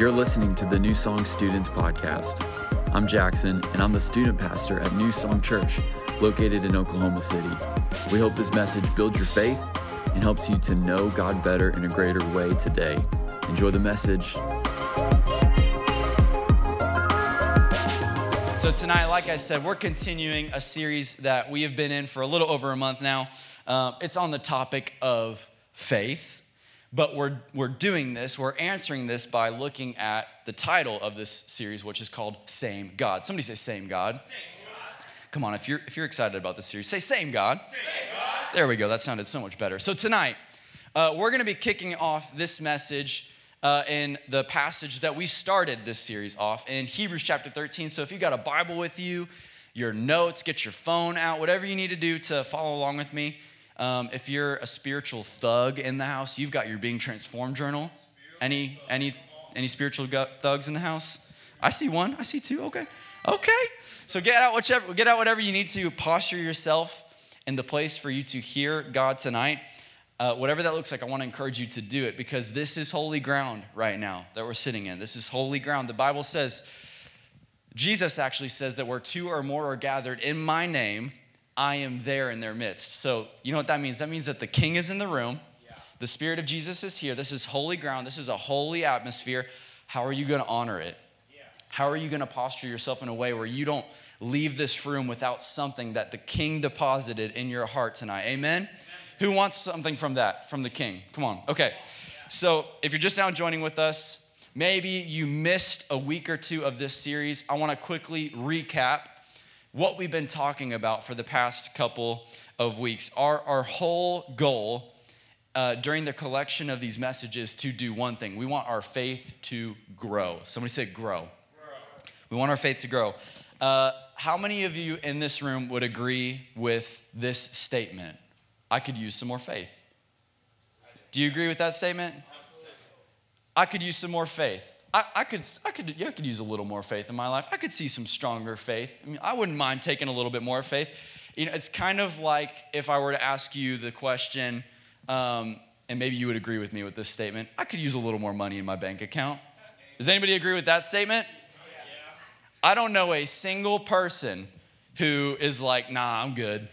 You're listening to the New Song Students Podcast. I'm Jackson, and I'm the student pastor at New Song Church, located in Oklahoma City. We hope this message builds your faith and helps you to know God better in a greater way today. Enjoy the message. So, tonight, like I said, we're continuing a series that we have been in for a little over a month now. Um, it's on the topic of faith. But we're, we're doing this, we're answering this by looking at the title of this series, which is called Same God. Somebody say, Same God. Same God. Come on, if you're, if you're excited about this series, say, Same God. Same God. There we go, that sounded so much better. So tonight, uh, we're gonna be kicking off this message uh, in the passage that we started this series off in Hebrews chapter 13. So if you got a Bible with you, your notes, get your phone out, whatever you need to do to follow along with me. Um, if you're a spiritual thug in the house, you've got your being transformed journal. Any any any spiritual thugs in the house? I see one. I see two. Okay, okay. So get out whichever get out whatever you need to posture yourself in the place for you to hear God tonight. Uh, whatever that looks like, I want to encourage you to do it because this is holy ground right now that we're sitting in. This is holy ground. The Bible says, Jesus actually says that where two or more are gathered in my name, I am there in their midst. So, you know what that means? That means that the king is in the room, yeah. the Spirit of Jesus is here. This is holy ground, this is a holy atmosphere. How are you going to honor it? Yeah. How are you going to posture yourself in a way where you don't leave this room without something that the king deposited in your heart tonight? Amen? Amen. Who wants something from that, from the king? Come on. Okay. So, if you're just now joining with us, maybe you missed a week or two of this series, I want to quickly recap what we've been talking about for the past couple of weeks. Our, our whole goal uh, during the collection of these messages to do one thing we want our faith to grow. Somebody say, grow. grow. We want our faith to grow. Uh, how many of you in this room would agree with this statement? I could use some more faith. Do you agree with that statement? I could use some more faith. I, I, could, I could, yeah, I could use a little more faith in my life. I could see some stronger faith. I mean, I wouldn't mind taking a little bit more faith. You know, it's kind of like if I were to ask you the question, um, and maybe you would agree with me with this statement. I could use a little more money in my bank account. Does anybody agree with that statement? I don't know a single person who is like, nah, I'm good.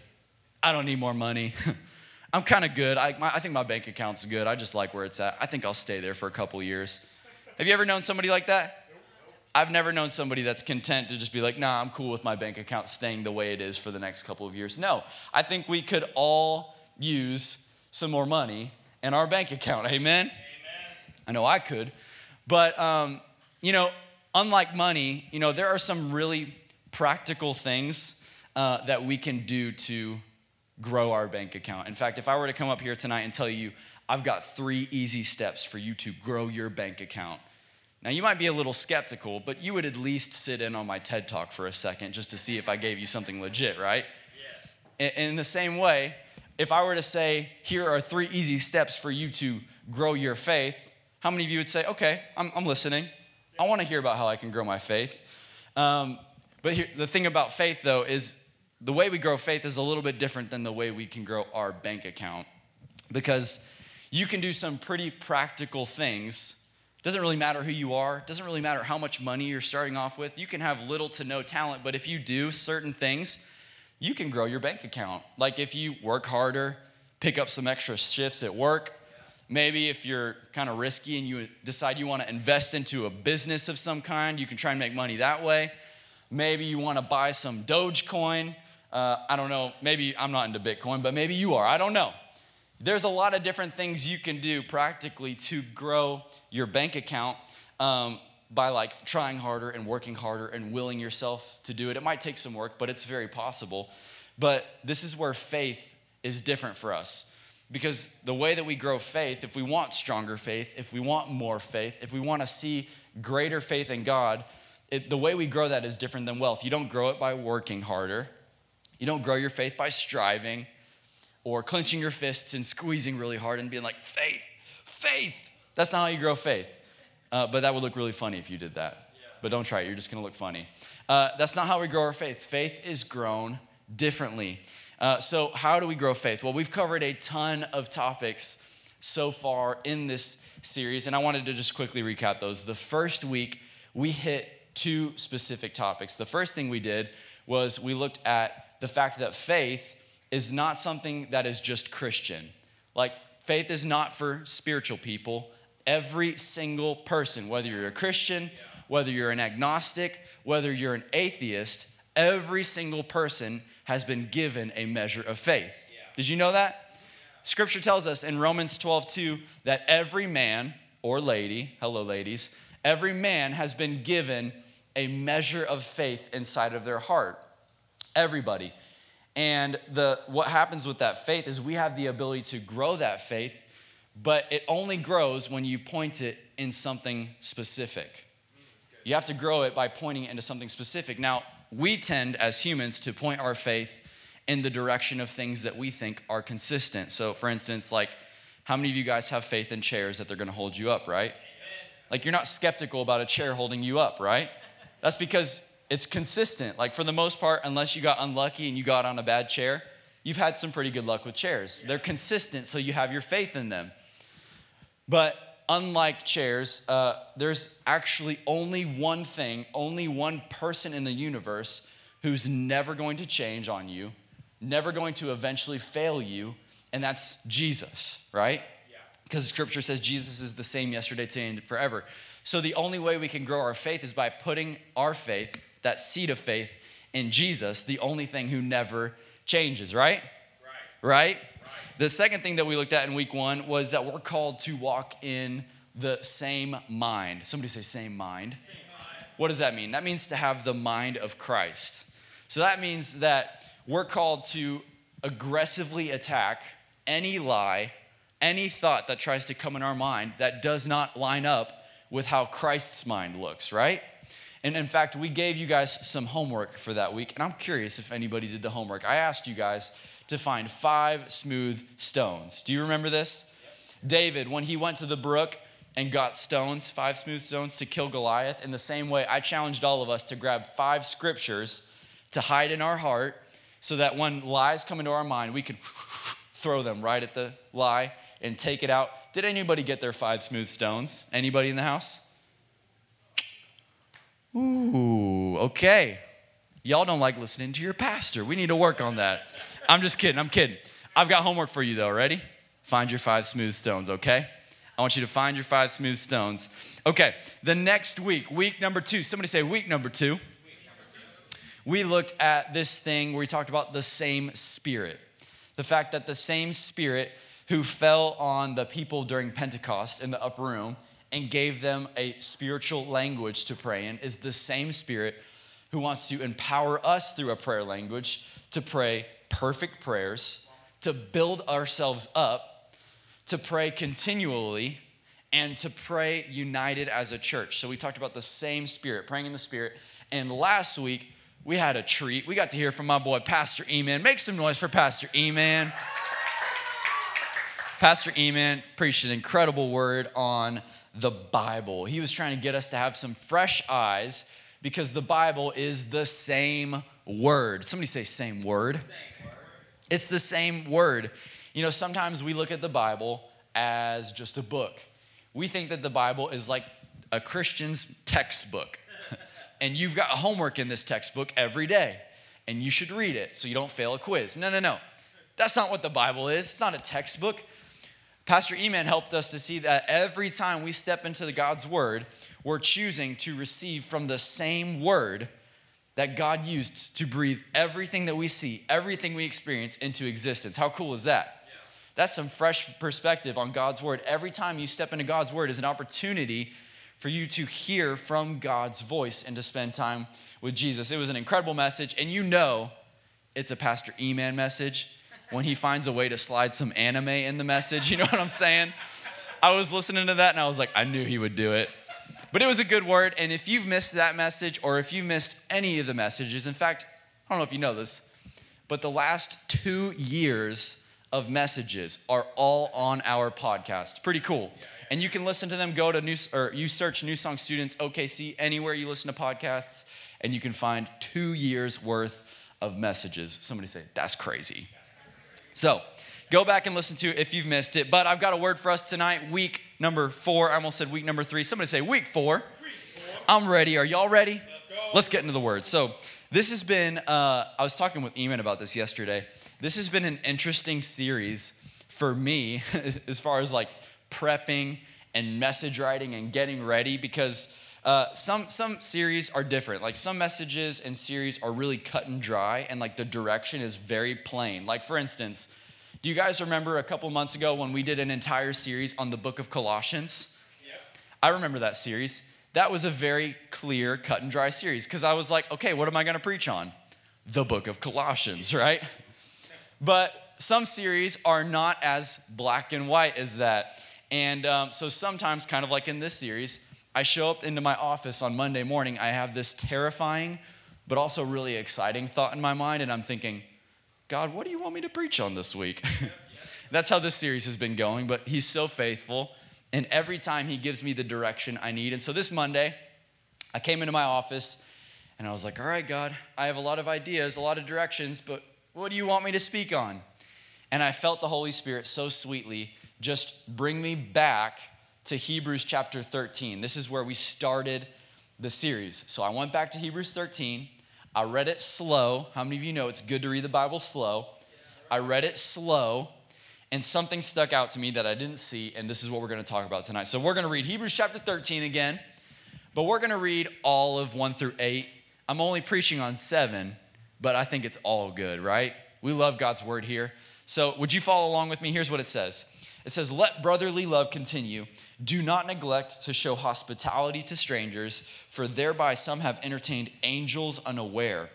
I don't need more money. I'm kind of good. I, my, I think my bank account's good. I just like where it's at. I think I'll stay there for a couple years. Have you ever known somebody like that? I've never known somebody that's content to just be like, nah, I'm cool with my bank account staying the way it is for the next couple of years. No, I think we could all use some more money in our bank account. Amen? Amen. I know I could. But, um, you know, unlike money, you know, there are some really practical things uh, that we can do to grow our bank account. In fact, if I were to come up here tonight and tell you, I've got three easy steps for you to grow your bank account, now, you might be a little skeptical, but you would at least sit in on my TED talk for a second just to see if I gave you something legit, right? Yeah. In the same way, if I were to say, here are three easy steps for you to grow your faith, how many of you would say, okay, I'm, I'm listening. I want to hear about how I can grow my faith. Um, but here, the thing about faith, though, is the way we grow faith is a little bit different than the way we can grow our bank account because you can do some pretty practical things doesn't really matter who you are, doesn't really matter how much money you're starting off with. You can have little to no talent, but if you do certain things, you can grow your bank account. Like if you work harder, pick up some extra shifts at work, maybe if you're kind of risky and you decide you want to invest into a business of some kind, you can try and make money that way. Maybe you want to buy some Dogecoin. Uh, I don't know, maybe I'm not into Bitcoin, but maybe you are. I don't know. There's a lot of different things you can do practically to grow your bank account um, by like trying harder and working harder and willing yourself to do it. It might take some work, but it's very possible. But this is where faith is different for us. Because the way that we grow faith, if we want stronger faith, if we want more faith, if we want to see greater faith in God, it, the way we grow that is different than wealth. You don't grow it by working harder, you don't grow your faith by striving or clenching your fists and squeezing really hard and being like, faith, faith. That's not how you grow faith. Uh, but that would look really funny if you did that. Yeah. But don't try it, you're just gonna look funny. Uh, that's not how we grow our faith. Faith is grown differently. Uh, so, how do we grow faith? Well, we've covered a ton of topics so far in this series, and I wanted to just quickly recap those. The first week, we hit two specific topics. The first thing we did was we looked at the fact that faith is not something that is just Christian. Like, faith is not for spiritual people. Every single person, whether you're a Christian, whether you're an agnostic, whether you're an atheist, every single person has been given a measure of faith. Did you know that? Scripture tells us in Romans 12, 2, that every man or lady, hello, ladies, every man has been given a measure of faith inside of their heart. Everybody. And the, what happens with that faith is we have the ability to grow that faith, but it only grows when you point it in something specific. You have to grow it by pointing it into something specific. Now, we tend as humans to point our faith in the direction of things that we think are consistent. So, for instance, like, how many of you guys have faith in chairs that they're gonna hold you up, right? Like, you're not skeptical about a chair holding you up, right? That's because it's consistent. Like, for the most part, unless you got unlucky and you got on a bad chair, you've had some pretty good luck with chairs. They're consistent, so you have your faith in them. But unlike chairs, uh, there's actually only one thing, only one person in the universe who's never going to change on you never going to eventually fail you, and that's Jesus, right? Yeah. Because yeah. scripture says Jesus is the same yesterday, today, and forever. So the only way we can grow our faith is by putting our faith, that seed of faith, in Jesus, the only thing who never changes, right? Right. Right? The second thing that we looked at in week one was that we're called to walk in the same mind. Somebody say, same mind. Same mind. What does that mean? That means to have the mind of Christ. So that means that we're called to aggressively attack any lie, any thought that tries to come in our mind that does not line up with how Christ's mind looks, right? And in fact, we gave you guys some homework for that week, and I'm curious if anybody did the homework. I asked you guys to find five smooth stones. Do you remember this? David, when he went to the brook and got stones, five smooth stones to kill Goliath, in the same way, I challenged all of us to grab five scriptures to hide in our heart so that when lies come into our mind, we could throw them right at the lie and take it out. Did anybody get their five smooth stones? Anybody in the house? Ooh, okay. Y'all don't like listening to your pastor. We need to work on that. I'm just kidding. I'm kidding. I've got homework for you though. Ready? Find your five smooth stones, okay? I want you to find your five smooth stones. Okay, the next week, week number two. Somebody say week number two Week number two. we looked at this thing where we talked about the same spirit. The fact that the same spirit who fell on the people during Pentecost in the upper room and gave them a spiritual language to pray in is the same spirit who wants to empower us through a prayer language to pray perfect prayers, to build ourselves up, to pray continually, and to pray united as a church. So we talked about the same spirit, praying in the spirit. And last week, we had a treat. We got to hear from my boy, Pastor Eman. Make some noise for Pastor Eman. Pastor Eman preached an incredible word on the Bible. He was trying to get us to have some fresh eyes because the Bible is the same word. Somebody say, same word. Same word. It's the same word. You know, sometimes we look at the Bible as just a book. We think that the Bible is like a Christian's textbook and you've got homework in this textbook every day, and you should read it so you don't fail a quiz. No, no, no. That's not what the Bible is. It's not a textbook. Pastor Eman helped us to see that every time we step into the God's word, we're choosing to receive from the same word that God used to breathe everything that we see, everything we experience into existence. How cool is that? Yeah. That's some fresh perspective on God's word. Every time you step into God's word is an opportunity for you to hear from God's voice and to spend time with Jesus. It was an incredible message, and you know it's a Pastor E-Man message when he finds a way to slide some anime in the message. You know what I'm saying? I was listening to that and I was like, I knew he would do it. But it was a good word, and if you've missed that message or if you've missed any of the messages, in fact, I don't know if you know this, but the last two years of messages are all on our podcast. Pretty cool and you can listen to them. Go to new or you search New Song Students OKC anywhere you listen to podcasts, and you can find two years worth of messages. Somebody say that's crazy. So Go back and listen to it if you've missed it. But I've got a word for us tonight, week number four. I almost said week number three. Somebody say week four. Week four. I'm ready. Are y'all ready? Let's go. Let's get into the word. So, this has been, uh, I was talking with Eamon about this yesterday. This has been an interesting series for me as far as like prepping and message writing and getting ready because uh, some some series are different. Like some messages and series are really cut and dry, and like the direction is very plain. Like for instance, do you guys remember a couple months ago when we did an entire series on the book of Colossians? Yep. I remember that series. That was a very clear, cut and dry series because I was like, okay, what am I going to preach on? The book of Colossians, right? But some series are not as black and white as that. And um, so sometimes, kind of like in this series, I show up into my office on Monday morning. I have this terrifying, but also really exciting thought in my mind, and I'm thinking, God, what do you want me to preach on this week? That's how this series has been going, but He's so faithful. And every time He gives me the direction I need. And so this Monday, I came into my office and I was like, all right, God, I have a lot of ideas, a lot of directions, but what do you want me to speak on? And I felt the Holy Spirit so sweetly just bring me back to Hebrews chapter 13. This is where we started the series. So I went back to Hebrews 13. I read it slow. How many of you know it's good to read the Bible slow? I read it slow, and something stuck out to me that I didn't see, and this is what we're going to talk about tonight. So we're going to read Hebrews chapter 13 again, but we're going to read all of 1 through 8. I'm only preaching on 7, but I think it's all good, right? We love God's word here. So, would you follow along with me? Here's what it says It says, Let brotherly love continue. Do not neglect to show hospitality to strangers, for thereby some have entertained angels unaware.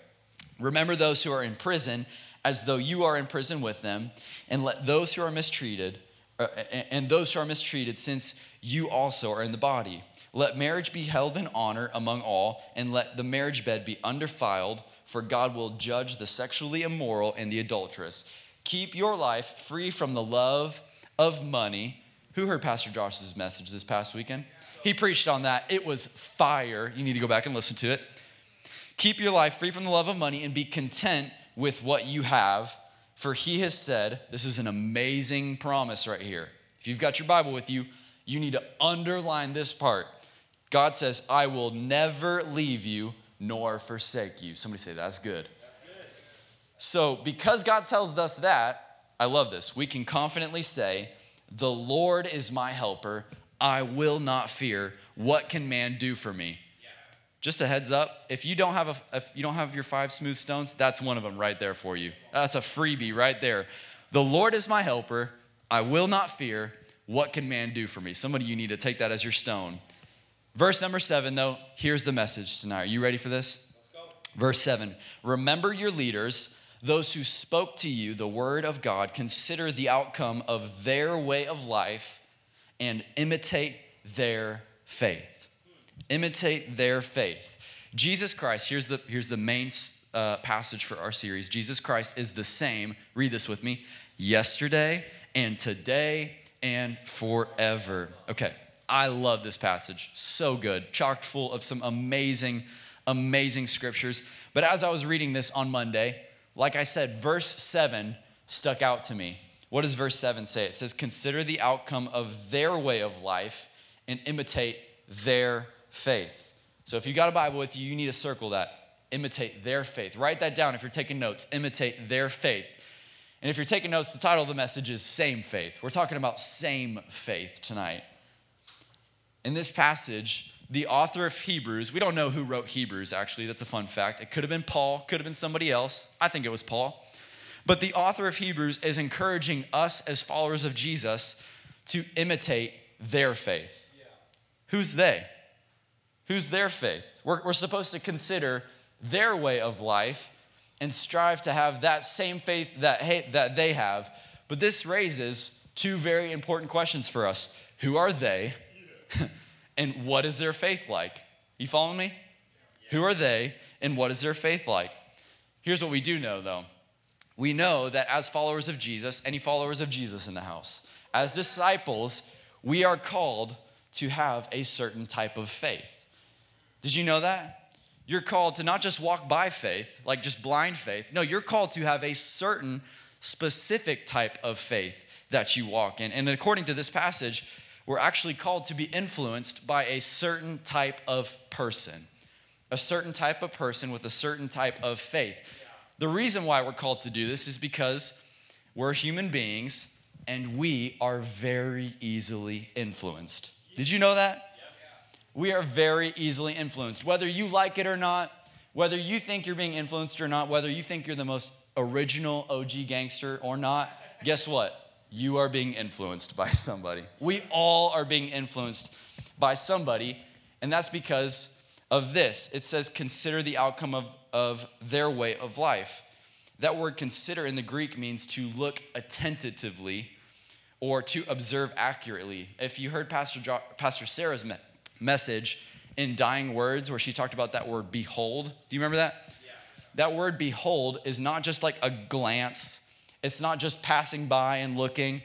Remember those who are in prison as though you are in prison with them, and let those who are mistreated, uh, and those who are mistreated, since you also are in the body. Let marriage be held in honor among all, and let the marriage bed be undefiled, for God will judge the sexually immoral and the adulterous. Keep your life free from the love of money. Who heard Pastor Josh's message this past weekend? He preached on that. It was fire. You need to go back and listen to it. Keep your life free from the love of money and be content with what you have. For he has said, this is an amazing promise right here. If you've got your Bible with you, you need to underline this part. God says, I will never leave you nor forsake you. Somebody say, that's good. So, because God tells us that, I love this. We can confidently say, The Lord is my helper. I will not fear. What can man do for me? Just a heads up, if you don't have a, if you don't have your five smooth stones, that's one of them right there for you. That's a freebie right there. The Lord is my helper. I will not fear. What can man do for me? Somebody you need to take that as your stone. Verse number seven, though, here's the message tonight. Are you ready for this? Verse seven Remember your leaders those who spoke to you the word of God, consider the outcome of their way of life and imitate their faith. Imitate their faith. Jesus Christ, here's the, here's the main uh, passage for our series. Jesus Christ is the same, read this with me, yesterday and today and forever. Okay, I love this passage. So good. Chocked full of some amazing, amazing scriptures. But as I was reading this on Monday, like I said, verse 7 stuck out to me. What does verse 7 say? It says, Consider the outcome of their way of life and imitate their faith. So if you got a Bible with you, you need to circle that. Imitate their faith. Write that down if you're taking notes. Imitate their faith. And if you're taking notes, the title of the message is Same Faith. We're talking about same faith tonight. In this passage, the author of Hebrews, we don't know who wrote Hebrews actually, that's a fun fact. It could have been Paul, could have been somebody else. I think it was Paul. But the author of Hebrews is encouraging us as followers of Jesus to imitate their faith. Yeah. Who's they? Who's their faith? We're, we're supposed to consider their way of life and strive to have that same faith that, hey, that they have. But this raises two very important questions for us Who are they? Yeah. and what is their faith like? You following me? Who are they and what is their faith like? Here's what we do know though. We know that as followers of Jesus, any followers of Jesus in the house, as disciples, we are called to have a certain type of faith. Did you know that? You're called to not just walk by faith, like just blind faith. No, you're called to have a certain specific type of faith that you walk in. And according to this passage, we're actually called to be influenced by a certain type of person, a certain type of person with a certain type of faith. The reason why we're called to do this is because we're human beings and we are very easily influenced. Did you know that? We are very easily influenced. Whether you like it or not, whether you think you're being influenced or not, whether you think you're the most original OG gangster or not, guess what? You are being influenced by somebody. We all are being influenced by somebody, and that's because of this. It says, consider the outcome of, of their way of life. That word consider in the Greek means to look attentively or to observe accurately. If you heard Pastor, jo- Pastor Sarah's me- message in Dying Words, where she talked about that word behold, do you remember that? Yeah. That word behold is not just like a glance, it's not just passing by and looking.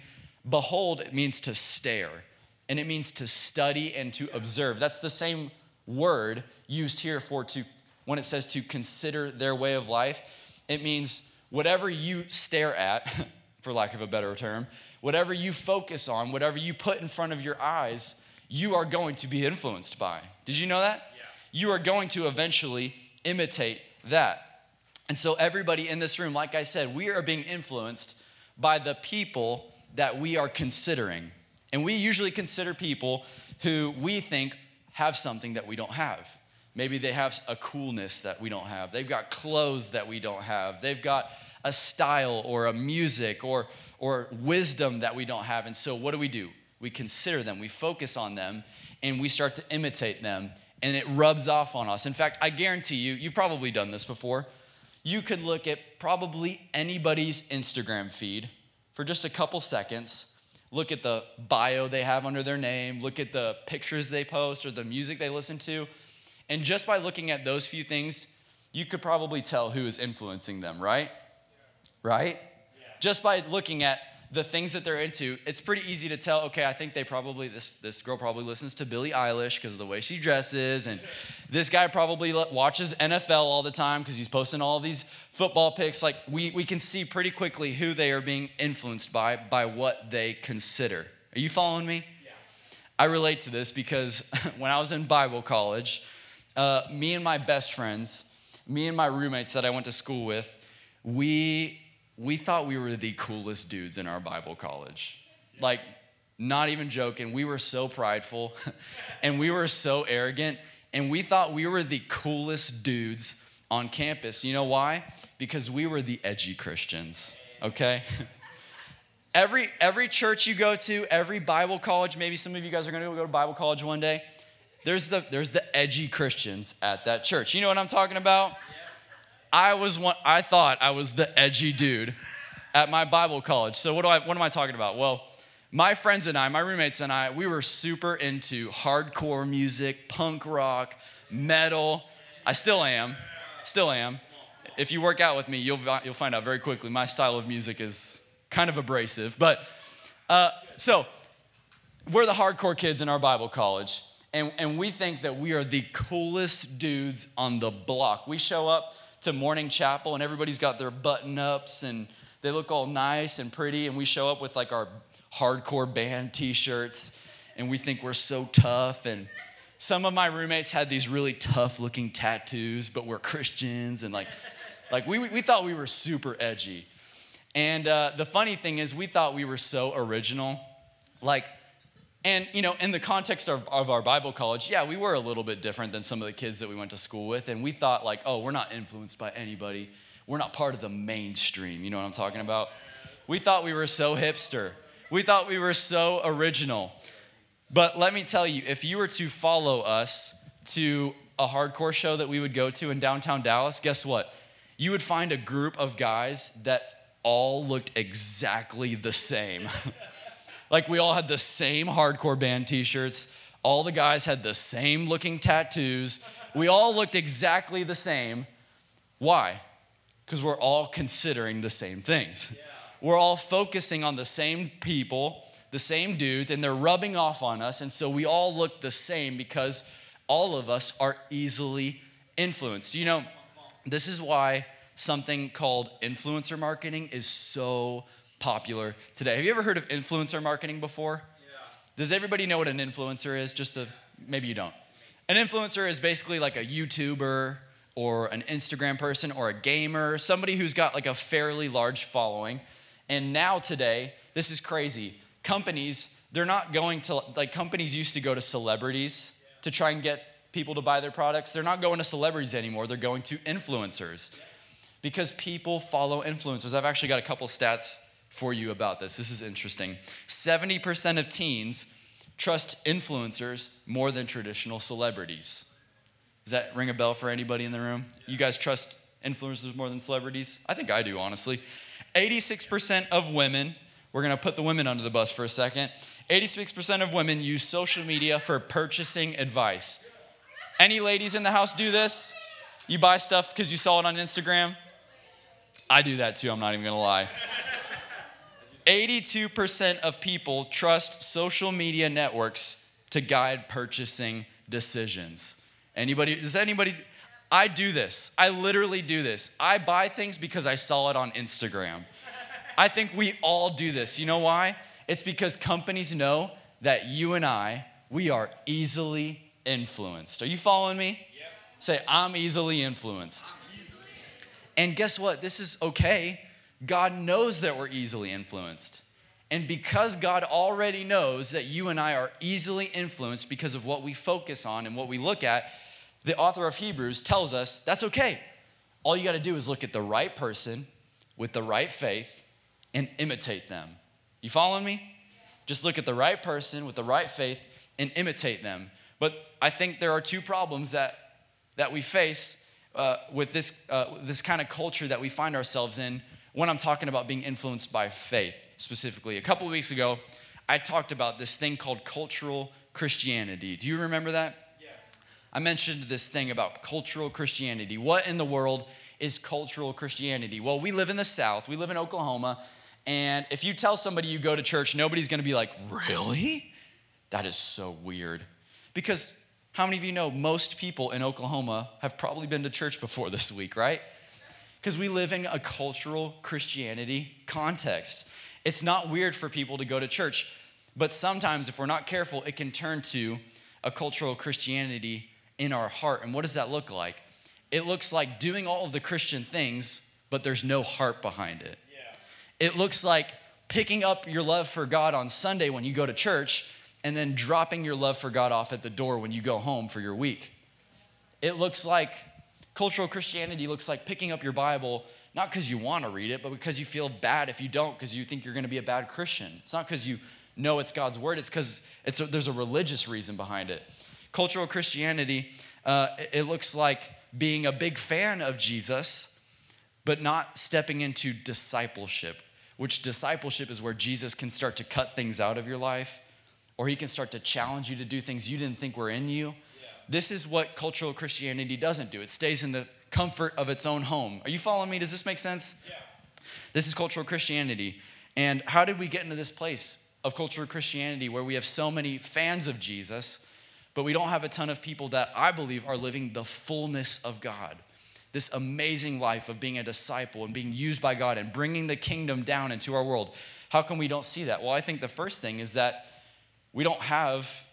Behold, it means to stare, and it means to study and to observe. That's the same word used here for to when it says to consider their way of life. It means whatever you stare at, for lack of a better term, whatever you focus on, whatever you put in front of your eyes, you are going to be influenced by. Did you know that? Yeah. You are going to eventually imitate that. And so, everybody in this room, like I said, we are being influenced by the people that we are considering. And we usually consider people who we think have something that we don't have. Maybe they have a coolness that we don't have. They've got clothes that we don't have. They've got a style or a music or, or wisdom that we don't have. And so, what do we do? We consider them, we focus on them, and we start to imitate them, and it rubs off on us. In fact, I guarantee you, you've probably done this before you could look at probably anybody's Instagram feed for just a couple seconds, look at the bio they have under their name, look at the pictures they post or the music they listen to, and just by looking at those few things, you could probably tell who is influencing them, right? Right? Yeah. Just by looking at the things that they're into, it's pretty easy to tell, okay, I think they probably, this, this girl probably listens to Billie Eilish because of the way she dresses. And this guy probably watches NFL all the time because he's posting all these football pics. Like, we, we can see pretty quickly who they are being influenced by, by what they consider. Are you following me? Yeah. I relate to this because when I was in Bible college, uh, me and my best friends, me and my roommates that I went to school with, we we thought we were the coolest dudes in our Bible college. Like, not even joking, we were so prideful and we were so arrogant, and we thought we were the coolest dudes on campus. You know why? Because we were the edgy Christians, okay? every, every church you go to, every Bible college, maybe some of you guys are gonna go to Bible college one day, there's the, there's the edgy Christians at that church. You know what I'm talking about? I was one, I thought I was the edgy dude at my Bible college. So what do I what am I talking about? Well, my friends and I, my roommates and I, we were super into hardcore music, punk rock, metal. I still am. Still am. If you work out with me, you'll you'll find out very quickly my style of music is kind of abrasive. But uh, so we're the hardcore kids in our Bible college. And, and we think that we are the coolest dudes on the block. We show up to morning chapel and everybody's got their button ups and they look all nice and pretty and we show up with like our hardcore band t-shirts and we think we're so tough and some of my roommates had these really tough looking tattoos but we're christians and like like we, we thought we were super edgy. And uh, the funny thing is we thought we were so original. Like and, you know, in the context of, of our Bible college, yeah, we were a little bit different than some of the kids that we went to school with. And we thought, like, oh, we're not influenced by anybody. We're not part of the mainstream. You know what I'm talking about? We thought we were so hipster. We thought we were so original. But let me tell you, if you were to follow us to a hardcore show that we would go to in downtown Dallas, guess what? You would find a group of guys that all looked exactly the same. Like we all had the same hardcore band t shirts. All the guys had the same looking tattoos. We all looked exactly the same. Why? Because we're all considering the same things. Yeah. We're all focusing on the same people, the same dudes, and they're rubbing off on us. And so we all look the same because all of us are easily influenced. You know, this is why something called influencer marketing is so popular today. Have you ever heard of influencer marketing before? Yeah. Does everybody know what an influencer is? Just to, maybe you don't. An influencer is basically like a YouTuber or an Instagram person or a gamer, somebody who's got like a fairly large following. And now today, this is crazy. Companies, they're not going to, like, companies used to go to celebrities to try and get people to buy their products. They're not going to celebrities anymore, they're going to influencers because people follow influencers. I've actually got a couple stats for you about this. This is interesting. 70% of teens trust influencers more than traditional celebrities. Does that ring a bell for anybody in the room? You guys trust influencers more than celebrities? I think I do, honestly. 86% of women, we're gonna put the women under the bus for a second. 86% of women use social media for purchasing advice. Any ladies in the house do this? You buy stuff because you saw it on Instagram? I do that too, I'm not even gonna lie. 82% of people trust social media networks to guide purchasing decisions. Anybody, does anybody, I do this. I literally do this. I buy things because I saw it on Instagram. I think we all do this. You know why? It's because companies know that you and I, we are easily influenced. Are you following me? Yep. Say, I'm easily influenced. I'm easily influenced. And guess what? This is okay God knows that we're easily influenced. And because God already knows that you and I are easily influenced because of what we focus on and what we look at, the author of Hebrews tells us that's okay. All you got to do is look at the right person with the right faith and imitate them. You following me? Just look at the right person with the right faith and imitate them. But I think there are two problems that, that we face uh, with this, uh, this kind of culture that we find ourselves in when I'm talking about being influenced by faith specifically. A couple weeks ago, I talked about this thing called cultural Christianity. Do you remember that? Yeah. I mentioned this thing about cultural Christianity. What in the world is cultural Christianity? Well, we live in the South, we live in Oklahoma, and if you tell somebody you go to church, nobody's gonna be like, really? That is so weird. Because how many of you know most people in Oklahoma have probably been to church before this week, right? Because we live in a cultural Christianity context. It's not weird for people to go to church, but sometimes if we're not careful, it can turn to a cultural Christianity in our heart. And what does that look like? It looks like doing all of the Christian things, but there's no heart behind it. Yeah. It looks like picking up your love for God on Sunday when you go to church and then dropping your love for God off at the door when you go home for your week. It looks like Cultural Christianity looks like picking up your Bible, not because you want to read it, but because you feel bad if you don't, because you think you're going to be a bad Christian. It's not because you know it's God's word, it's because it's a, there's a religious reason behind it. Cultural Christianity, uh, it looks like being a big fan of Jesus, but not stepping into discipleship, which discipleship is where Jesus can start to cut things out of your life, or he can start to challenge you to do things you didn't think were in you this is what cultural Christianity doesn't do. It stays in the comfort of its own home. Are you following me? Does this make sense? Yeah. This is cultural Christianity. And how did we get into this place of cultural Christianity where we have so many fans of Jesus, but we don't have a ton of people that I believe are living the fullness of God? This amazing life of being a disciple and being used by God and bringing the kingdom down into our world. How come we don't see that? Well, I think the first thing is that we don't have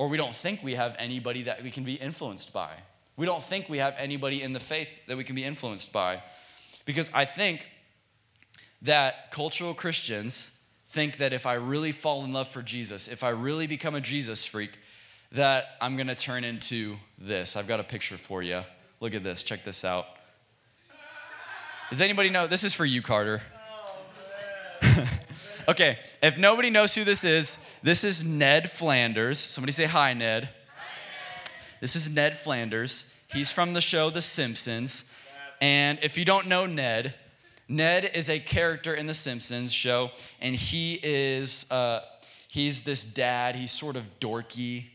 or we don't think we have anybody that we can be influenced by. We don't think we have anybody in the faith that we can be influenced by. Because I think that cultural Christians think that if I really fall in love for Jesus, if I really become a Jesus freak, that I'm gonna turn into this. I've got a picture for you. Look at this, check this out. Does anybody know? This is for you, Carter. Oh, okay, if nobody knows who this is, this is Ned Flanders. Somebody say hi, Ned. Hi, Ned. This is Ned Flanders. He's from the show The Simpsons. And if you don't know Ned, Ned is a character in The Simpsons show, and he is uh, he's this dad. He's sort of dorky.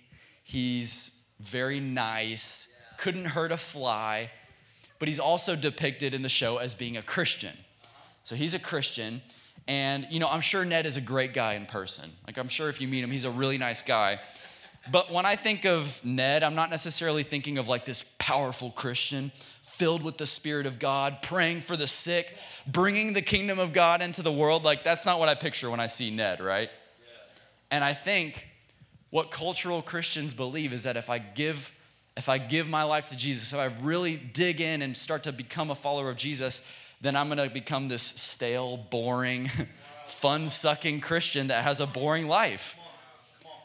He's very nice. Couldn't hurt a fly, but he's also depicted in the show as being a Christian. So he's a Christian, and, you know, I'm sure Ned is a great guy in person. Like, I'm sure if you meet him, he's a really nice guy. But when I think of Ned, I'm not necessarily thinking of like this powerful Christian filled with the Spirit of God, praying for the sick, bringing the kingdom of God into the world. Like, that's not what I picture when I see Ned, right? And I think what cultural Christians believe is that if I give if I give my life to Jesus, if I really dig in and start to become a follower of Jesus, then I'm to become this stale, boring, fun-sucking Christian that has a boring life.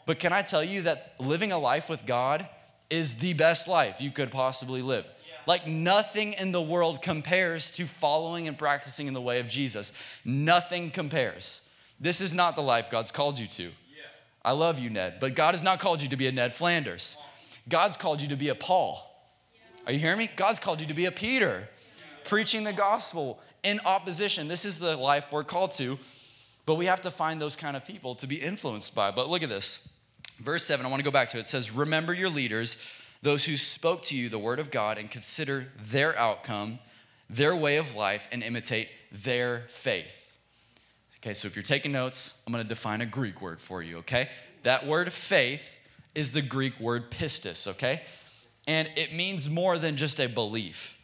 But can I tell you that living a life with God is the best life you could possibly live? Like nothing in the world compares to following and practicing in the way of Jesus. Nothing compares. This is not the life God's called you to. I love you, Ned, but God has not called you to be a Ned Flanders. God's called you to be a Paul. Are you hearing me? God's called you to be a Peter, preaching the gospel in opposition. This is the life we're called to, but we have to find those kind of people to be influenced by. But look at this. Verse 7, I want to go back to it. It says, Remember your leaders, those who spoke to you the word of God, and consider their outcome, their way of life, and imitate their faith. Okay, so if you're taking notes, I'm going to define a Greek word for you, okay? That word faith is the Greek word pistis, okay? And it means more than just a belief.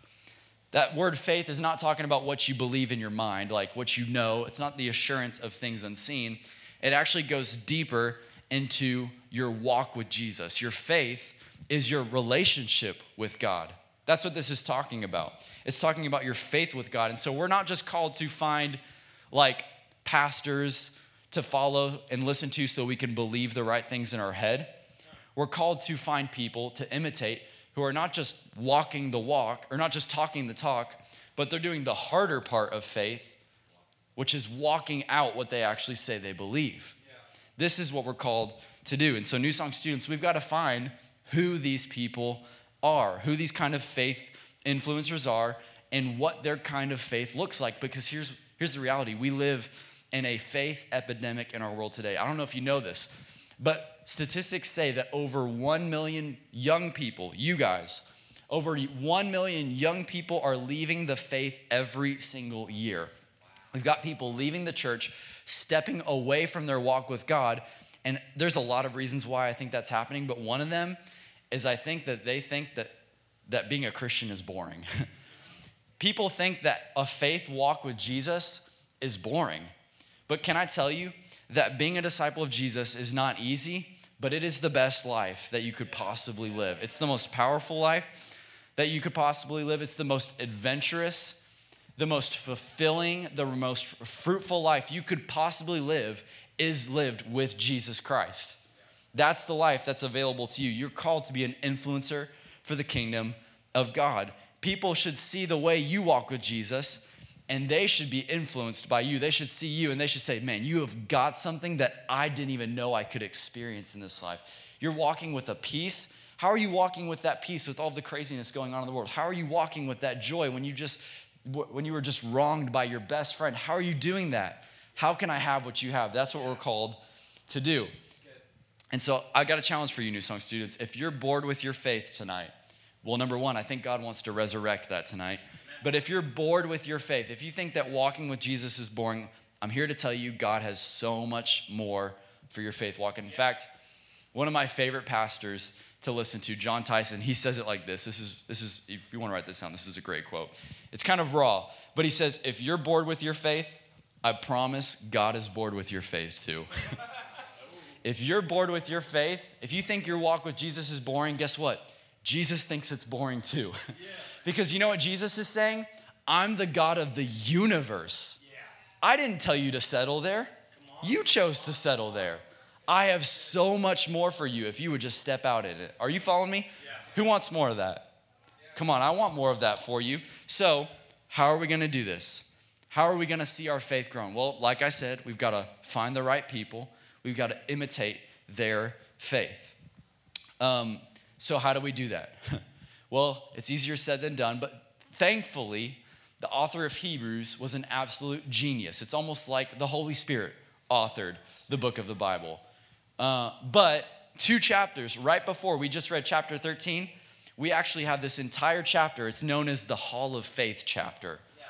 That word faith is not talking about what you believe in your mind, like what you know. It's not the assurance of things unseen. It actually goes deeper into your walk with Jesus. Your faith is your relationship with God. That's what this is talking about. It's talking about your faith with God. And so we're not just called to find like pastors to follow and listen to so we can believe the right things in our head. We're called to find people to imitate who are not just walking the walk or not just talking the talk, but they're doing the harder part of faith, which is walking out what they actually say they believe. This is what we're called to do. And so, New Song students, we've got to find who these people are, who these kind of faith influencers are, and what their kind of faith looks like. Because here's, here's the reality we live in a faith epidemic in our world today. I don't know if you know this, but statistics say that over 1 million young people, you guys, over 1 million young people are leaving the faith every single year. We've got people leaving the church, stepping away from their walk with God. And there's a lot of reasons why I think that's happening, but one of them is I think that they think that, that being a Christian is boring. people think that a faith walk with Jesus is boring. But can I tell you that being a disciple of Jesus is not easy, but it is the best life that you could possibly live. It's the most powerful life that you could possibly live. It's the most adventurous, the most fulfilling, the most fruitful life you could possibly live is lived with Jesus Christ. That's the life that's available to you. You're called to be an influencer for the kingdom of God. People should see the way you walk with Jesus and they should be influenced by you. They should see you and they should say, Man, you have got something that I didn't even know I could experience in this life. You're walking with a peace. How are you walking with that peace with all the craziness going on in the world? How are you walking with that joy when you just when you were just wronged by your best friend? How are you doing that? How can I have what you have? That's what we're called to do. And so I got a challenge for you, New Song students. If you're bored with your faith tonight, well, number one, I think God wants to resurrect that tonight. But if you're bored with your faith, if you think that walking with Jesus is boring, I'm here to tell you God has so much more for your faith walk. In fact, one of my favorite pastors to listen to, Jon Tyson, he says it like this. This is, this is, if you want to write this down, this is a great quote. It's kind of raw, but he says, if you're bored with your faith, I promise God is bored with your faith too. if you're bored with your faith, if you think your walk with Jesus is boring, guess what? Jesus thinks it's boring too. Because you know what Jesus is saying? I'm the God of the universe. I didn't tell you to settle there. You chose to settle there. I have so much more for you if you would just step out in it. Are you following me? Who wants more of that? Come on, I want more of that for you. So, how are we going to do this? How are we going to see our faith grown? Well, like I said, we've got to find the right people, we've got to imitate their faith. Um, so, how do we do that? Well, it's easier said than done, but thankfully, the author of Hebrews was an absolute genius. It's almost like the Holy Spirit authored the book of the Bible. Uh, but two chapters right before we just read chapter 13, we actually have this entire chapter. It's known as the Hall of Faith chapter. Yeah.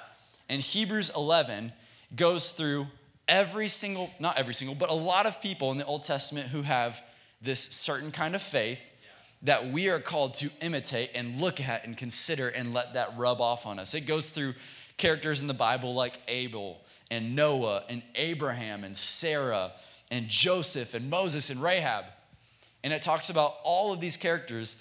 And Hebrews 11 goes through every single, not every single, but a lot of people in the Old Testament who have this certain kind of faith that we are called to imitate and look at and consider and let that rub off on us. It goes through characters in the Bible like Abel and Noah and Abraham and Sarah and Joseph and Moses and Rahab. And it talks about all of these characters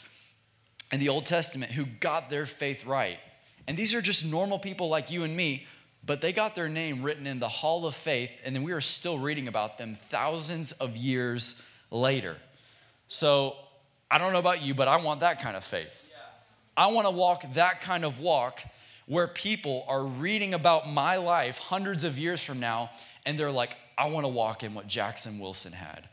in the Old Testament who got their faith right. And these are just normal people like you and me, but they got their name written in the Hall of Faith, and then we are still reading about them thousands of years later. So I don't know about you, but I want that kind of faith. I want to walk that kind of walk where people are reading about my life hundreds of years from now, and they're like, I want to walk in what Jackson Wilson had.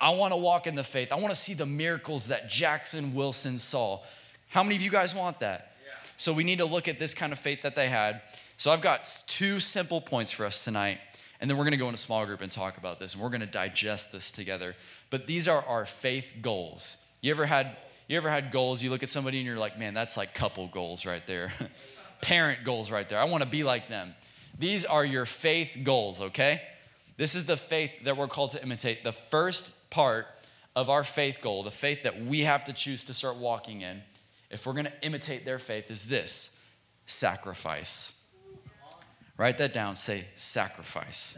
I want to walk in the faith. I want to see the miracles that Jackson Wilson saw. How many of you guys want that? Yeah. So we need to look at this kind of faith that they had. So I've got two simple points for us tonight. And then we're going to go in a small group and talk about this and we're going to digest this together. But these are our faith goals. You ever had you ever had goals you look at somebody and you're like, "Man, that's like couple goals right there." Parent goals right there. I want to be like them. These are your faith goals, okay? This is the faith that we're called to imitate. The first part of our faith goal, the faith that we have to choose to start walking in, if we're going to imitate their faith, is this sacrifice. Write that down. Say sacrifice.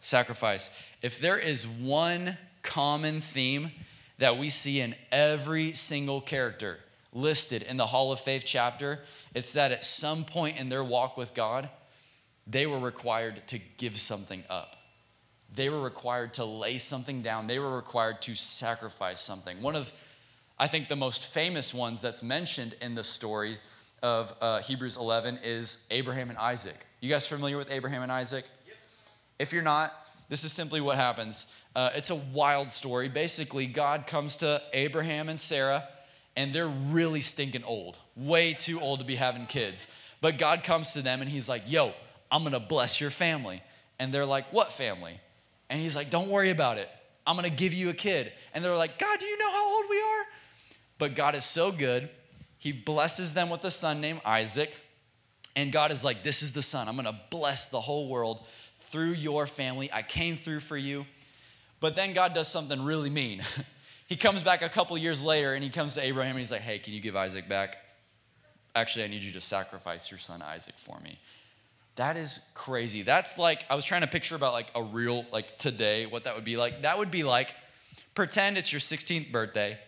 Sacrifice. If there is one common theme that we see in every single character listed in the Hall of Faith chapter, it's that at some point in their walk with God, they were required to give something up. They were required to lay something down. They were required to sacrifice something. One of, I think, the most famous ones that's mentioned in the story of uh, Hebrews 11 is Abraham and Isaac. You guys familiar with Abraham and Isaac? Yep. If you're not, this is simply what happens. Uh, it's a wild story. Basically, God comes to Abraham and Sarah, and they're really stinking old, way too old to be having kids. But God comes to them and He's like, Yo, I'm gonna bless your family. And they're like, What family? And He's like, Don't worry about it. I'm gonna give you a kid. And they're like, God, do you know how old we are? But God is so good. He blesses them with a son named Isaac. And God is like, This is the son. I'm gonna bless the whole world through your family. I came through for you. But then God does something really mean. he comes back a couple years later and he comes to Abraham and he's like, Hey, can you give Isaac back? Actually, I need you to sacrifice your son Isaac for me. That is crazy. That's like, I was trying to picture about like a real, like today, what that would be like. That would be like, pretend it's your 16th birthday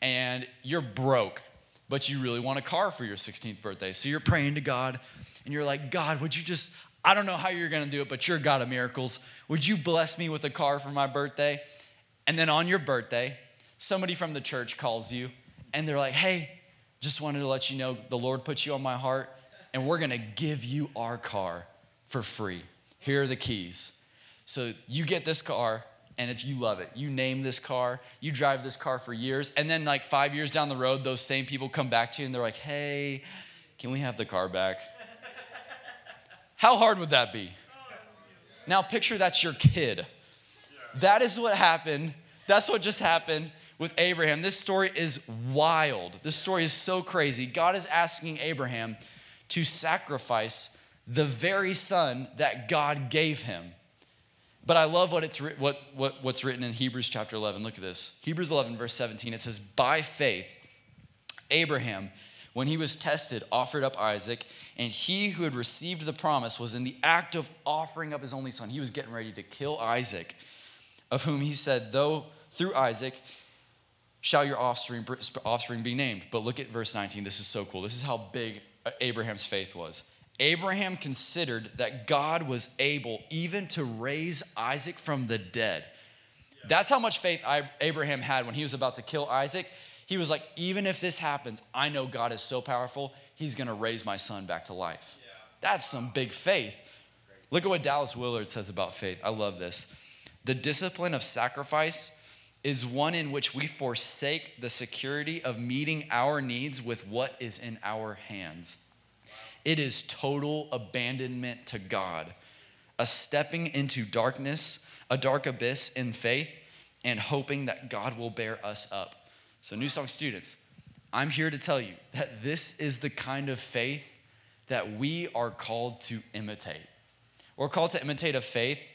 and you're broke, but you really want a car for your 16th birthday. So you're praying to God and you're like, God, would you just, I don't know how you're gonna do it, but you're God of miracles. Would you bless me with a car for my birthday? And then on your birthday, somebody from the church calls you and they're like, hey, just wanted to let you know the Lord put you on my heart and we're gonna give you our car for free. Here are the keys. So you get this car and it's, you love it. You name this car, you drive this car for years, and then like five years down the road, those same people come back to you and they're like, hey, can we have the car back? How hard would that be? Now, picture that's your kid. That is what happened. That's what just happened with Abraham. This story is wild. This story is so crazy. God is asking Abraham to sacrifice the very son that God gave him. But I love what it's what, what, what's written in Hebrews chapter 11. Look at this. Hebrews 11, verse 17. It says, By faith, Abraham when he was tested, offered up Isaac, and he who had received the promise was in the act of offering up his only son. He was getting ready to kill Isaac, of whom he said, Though through Isaac shall your offspring, offspring be named. But look at verse 19. This is so cool. This is how big uh, Abraham's faith was. Abraham considered that God was able even to raise Isaac from the dead. That's how much faith Abraham had when he was about to kill Isaac. He was like, even if this happens, I know God is so powerful, He's gonna raise my son back to life. Yeah. That's some big faith. Look at what Dallas Willard says about faith. I love this. The discipline of sacrifice is one in which we forsake the security of meeting our needs with what is in our hands. It is total abandonment to God, a stepping into darkness, a dark abyss in faith, and hoping that God will bear us up. So, New Song students, I'm here to tell you that this is the kind of faith that we are called to imitate. We're called to imitate a faith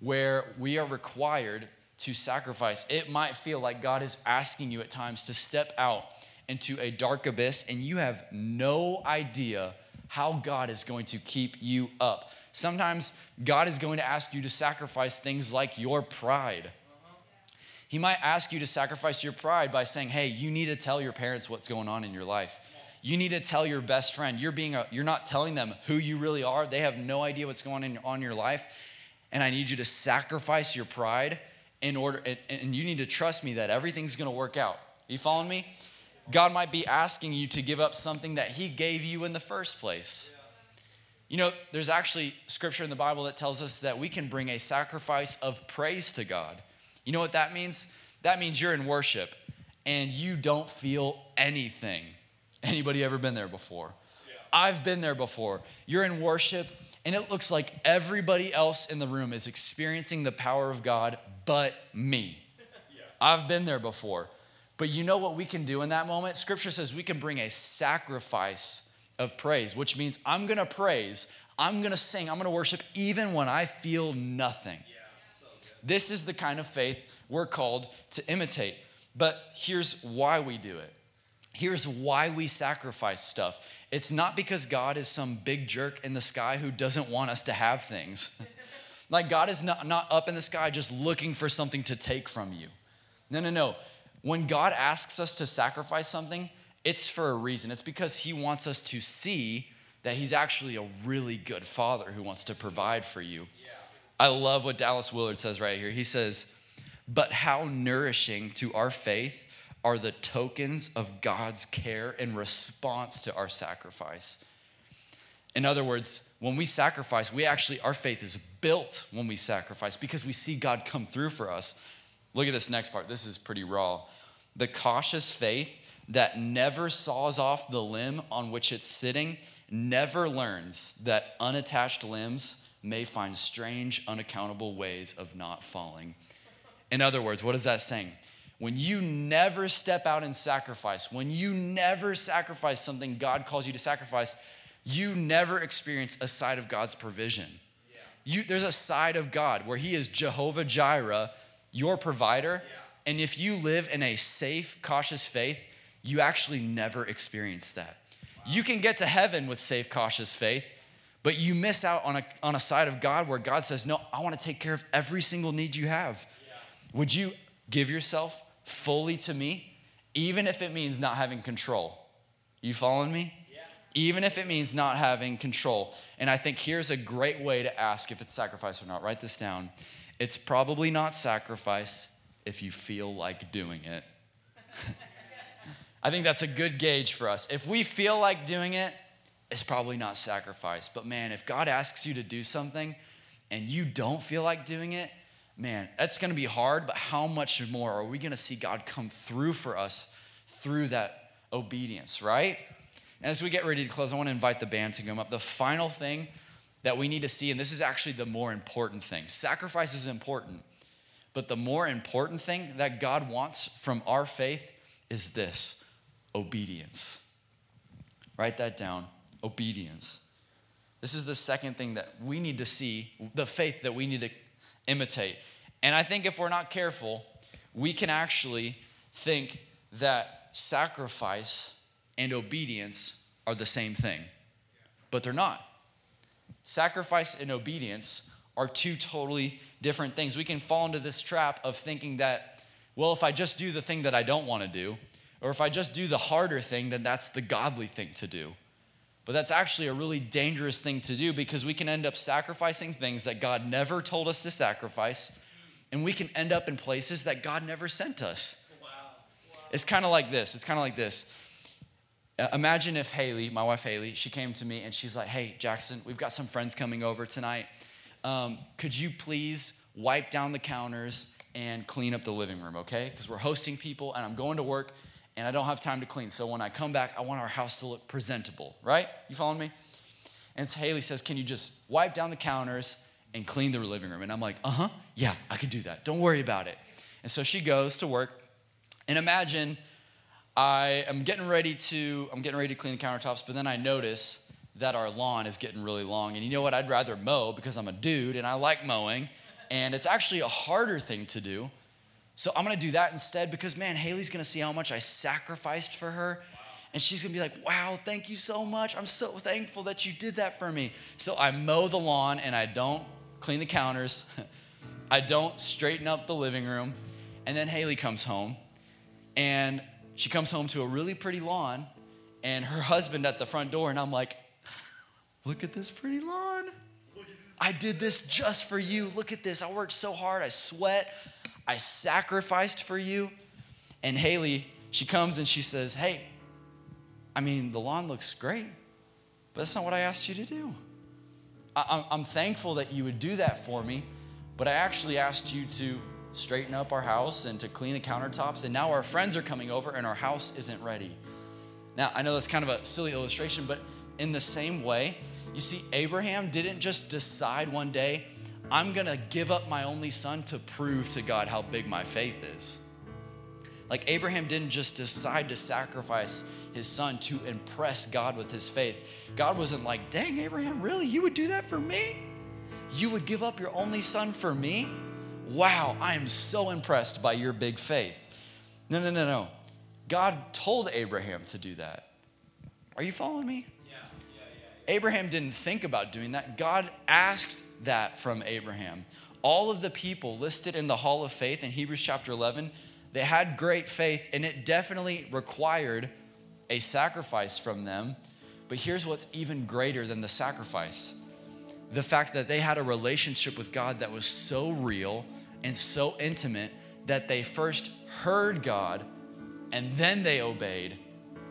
where we are required to sacrifice. It might feel like God is asking you at times to step out into a dark abyss and you have no idea how God is going to keep you up. Sometimes God is going to ask you to sacrifice things like your pride. He might ask you to sacrifice your pride by saying, "Hey, you need to tell your parents what's going on in your life. You need to tell your best friend. You're being a, you're not telling them who you really are. They have no idea what's going on in your life, and I need you to sacrifice your pride in order and, and you need to trust me that everything's going to work out. You following me? God might be asking you to give up something that he gave you in the first place. You know, there's actually scripture in the Bible that tells us that we can bring a sacrifice of praise to God. You know what that means? That means you're in worship and you don't feel anything. Anybody ever been there before? Yeah. I've been there before. You're in worship and it looks like everybody else in the room is experiencing the power of God but me. Yeah. I've been there before. But you know what we can do in that moment? Scripture says we can bring a sacrifice of praise, which means I'm gonna praise, I'm gonna sing, I'm gonna worship even when I feel nothing. Yeah. This is the kind of faith we're called to imitate. But here's why we do it. Here's why we sacrifice stuff. It's not because God is some big jerk in the sky who doesn't want us to have things. like God is not, not up in the sky just looking for something to take from you. No, no, no. When God asks us to sacrifice something, it's for a reason. It's because He wants us to see that He's actually a really good Father who wants to provide for you. Yeah. I love what Dallas Willard says right here. He says, But how nourishing to our faith are the tokens of God's care in response to our sacrifice. In other words, when we sacrifice, we actually, our faith is built when we sacrifice because we see God come through for us. Look at this next part. This is pretty raw. The cautious faith that never saws off the limb on which it's sitting never learns that unattached limbs may find strange, unaccountable ways of not falling. In other words, what is that saying? When you never step out and sacrifice, when you never sacrifice something God calls you to sacrifice, you never experience a side of God's provision. You, there's a side of God where He is Jehovah Jireh, your provider. And if you live in a safe, cautious faith, you actually never experience that. Wow. You can get to heaven with safe, cautious faith, but you miss out on a, on a side of God where God says, No, I want to take care of every single need you have. Yeah. Would you give yourself fully to me, even if it means not having control? You following me? Yeah. Even if it means not having control. And I think here's a great way to ask if it's sacrifice or not. Write this down. It's probably not sacrifice if you feel like doing it. I think that's a good gauge for us. If we feel like doing it, it's probably not sacrifice. But man, if God asks you to do something and you don't feel like doing it, man, that's gonna be hard, but how much more are we gonna see God come through for us through that obedience, right? And as we get ready to close, I wanna invite the band to come up. The final thing that we need to see, and this is actually the more important thing sacrifice is important, but the more important thing that God wants from our faith is this obedience. Write that down obedience. This is the second thing that we need to see, the faith that we need to imitate. And I think if we're not careful, we can actually think that sacrifice and obedience are the same thing, but they're not. Sacrifice and obedience are two totally different things. We can fall into this trap of thinking that, well, if I just do the thing that I don't want to do, or if I just do the harder thing, then that's the godly thing to do. But that's actually a really dangerous thing to do because we can end up sacrificing things that God never told us to sacrifice, and we can end up in places that God never sent us. Wow. Wow. It's kind of like this. It's kind of like this. Uh, imagine if Haley, my wife Haley, she came to me and she's like, Hey, Jackson, we've got some friends coming over tonight. Um, could you please wipe down the counters and clean up the living room, okay? Because we're hosting people and I'm going to work and I don't have time to clean. So when I come back, I want our house to look presentable, right? You following me? And so Haley says, Can you just wipe down the counters and clean the living room? And I'm like, Uh huh, yeah, I can do that. Don't worry about it. And so she goes to work. And imagine I am getting ready to I'm getting ready to clean the countertops, but then I notice that our lawn is getting really long. And you know what? I'd rather mow because I'm a dude and I like mowing. And it's actually a harder thing to do So I'm gonna do that instead because, man, Haley's gonna see how much I sacrificed for her. And she's gonna be like, wow, thank you so much. I'm so thankful that you did that for me. So I mow the lawn and I don't clean the counters, I don't straighten up the living room. And then Haley comes home and she comes home to a really pretty lawn and her husband at the front door. And I'm like, look at this pretty lawn. I did this just for you. Look at this. I worked so hard. I sweat. I sacrificed for you. And Haley, she comes and she says, Hey, I mean, the lawn looks great, but that's not what I asked you to do. I'm thankful that you would do that for me, but I actually asked you to straighten up our house and to clean the countertops, and now our friends are coming over and our house isn't ready. Now, I know that's kind of a silly illustration, but in the same way, you see, Abraham didn't just decide one day, I'm gonna give up my only son to prove to God how big my faith is. Like, Abraham didn't just decide to sacrifice his son to impress God with his faith. God wasn't like, dang, Abraham, really? You would do that for me? You would give up your only son for me? Wow, I am so impressed by your big faith. No, no, no, no. God told Abraham to do that. Are you following me? Abraham didn't think about doing that. God asked that from Abraham. All of the people listed in the Hall of Faith in Hebrews chapter 11, they had great faith, and it definitely required a sacrifice from them. But here's what's even greater than the sacrifice the fact that they had a relationship with God that was so real and so intimate that they first heard God and then they obeyed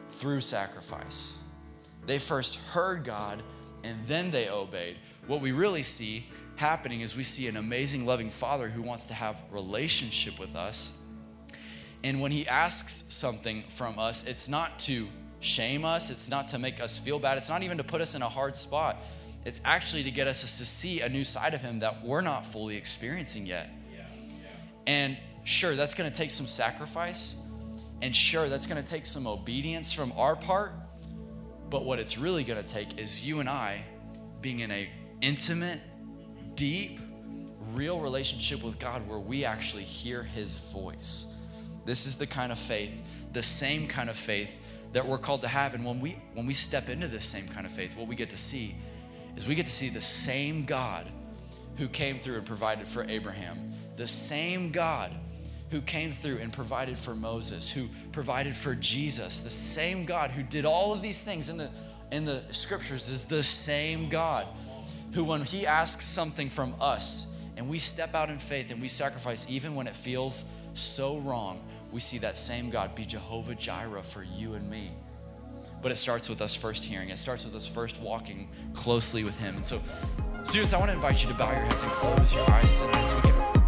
through sacrifice. They first heard God and then they obeyed. What we really see happening is we see an amazing loving father who wants to have relationship with us. And when he asks something from us, it's not to shame us, it's not to make us feel bad, it's not even to put us in a hard spot. It's actually to get us to see a new side of Him that we're not fully experiencing yet. Yeah, yeah. And sure, that's gonna take some sacrifice, and sure, that's gonna take some obedience from our part. But what it's really gonna take is you and I being in a intimate, deep, real relationship with God where we actually hear His voice. This is the kind of faith, the same kind of faith that we're called to have. And when we when we step into this same kind of faith, what we get to see is we get to see the same God who came through and provided for Abraham, the same God who came through and provided for Moses, who provided for Jesus, the same God who did all of these things in the in the scriptures is the same God who when he asks something from us and we step out in faith and we sacrifice even when it feels so wrong, we see that same God be Jehovah Jireh for you and me. But it starts with us first hearing, it starts with us first walking closely with Him. And so, students, I want to invite you to bow your heads and close your eyes tonight so we can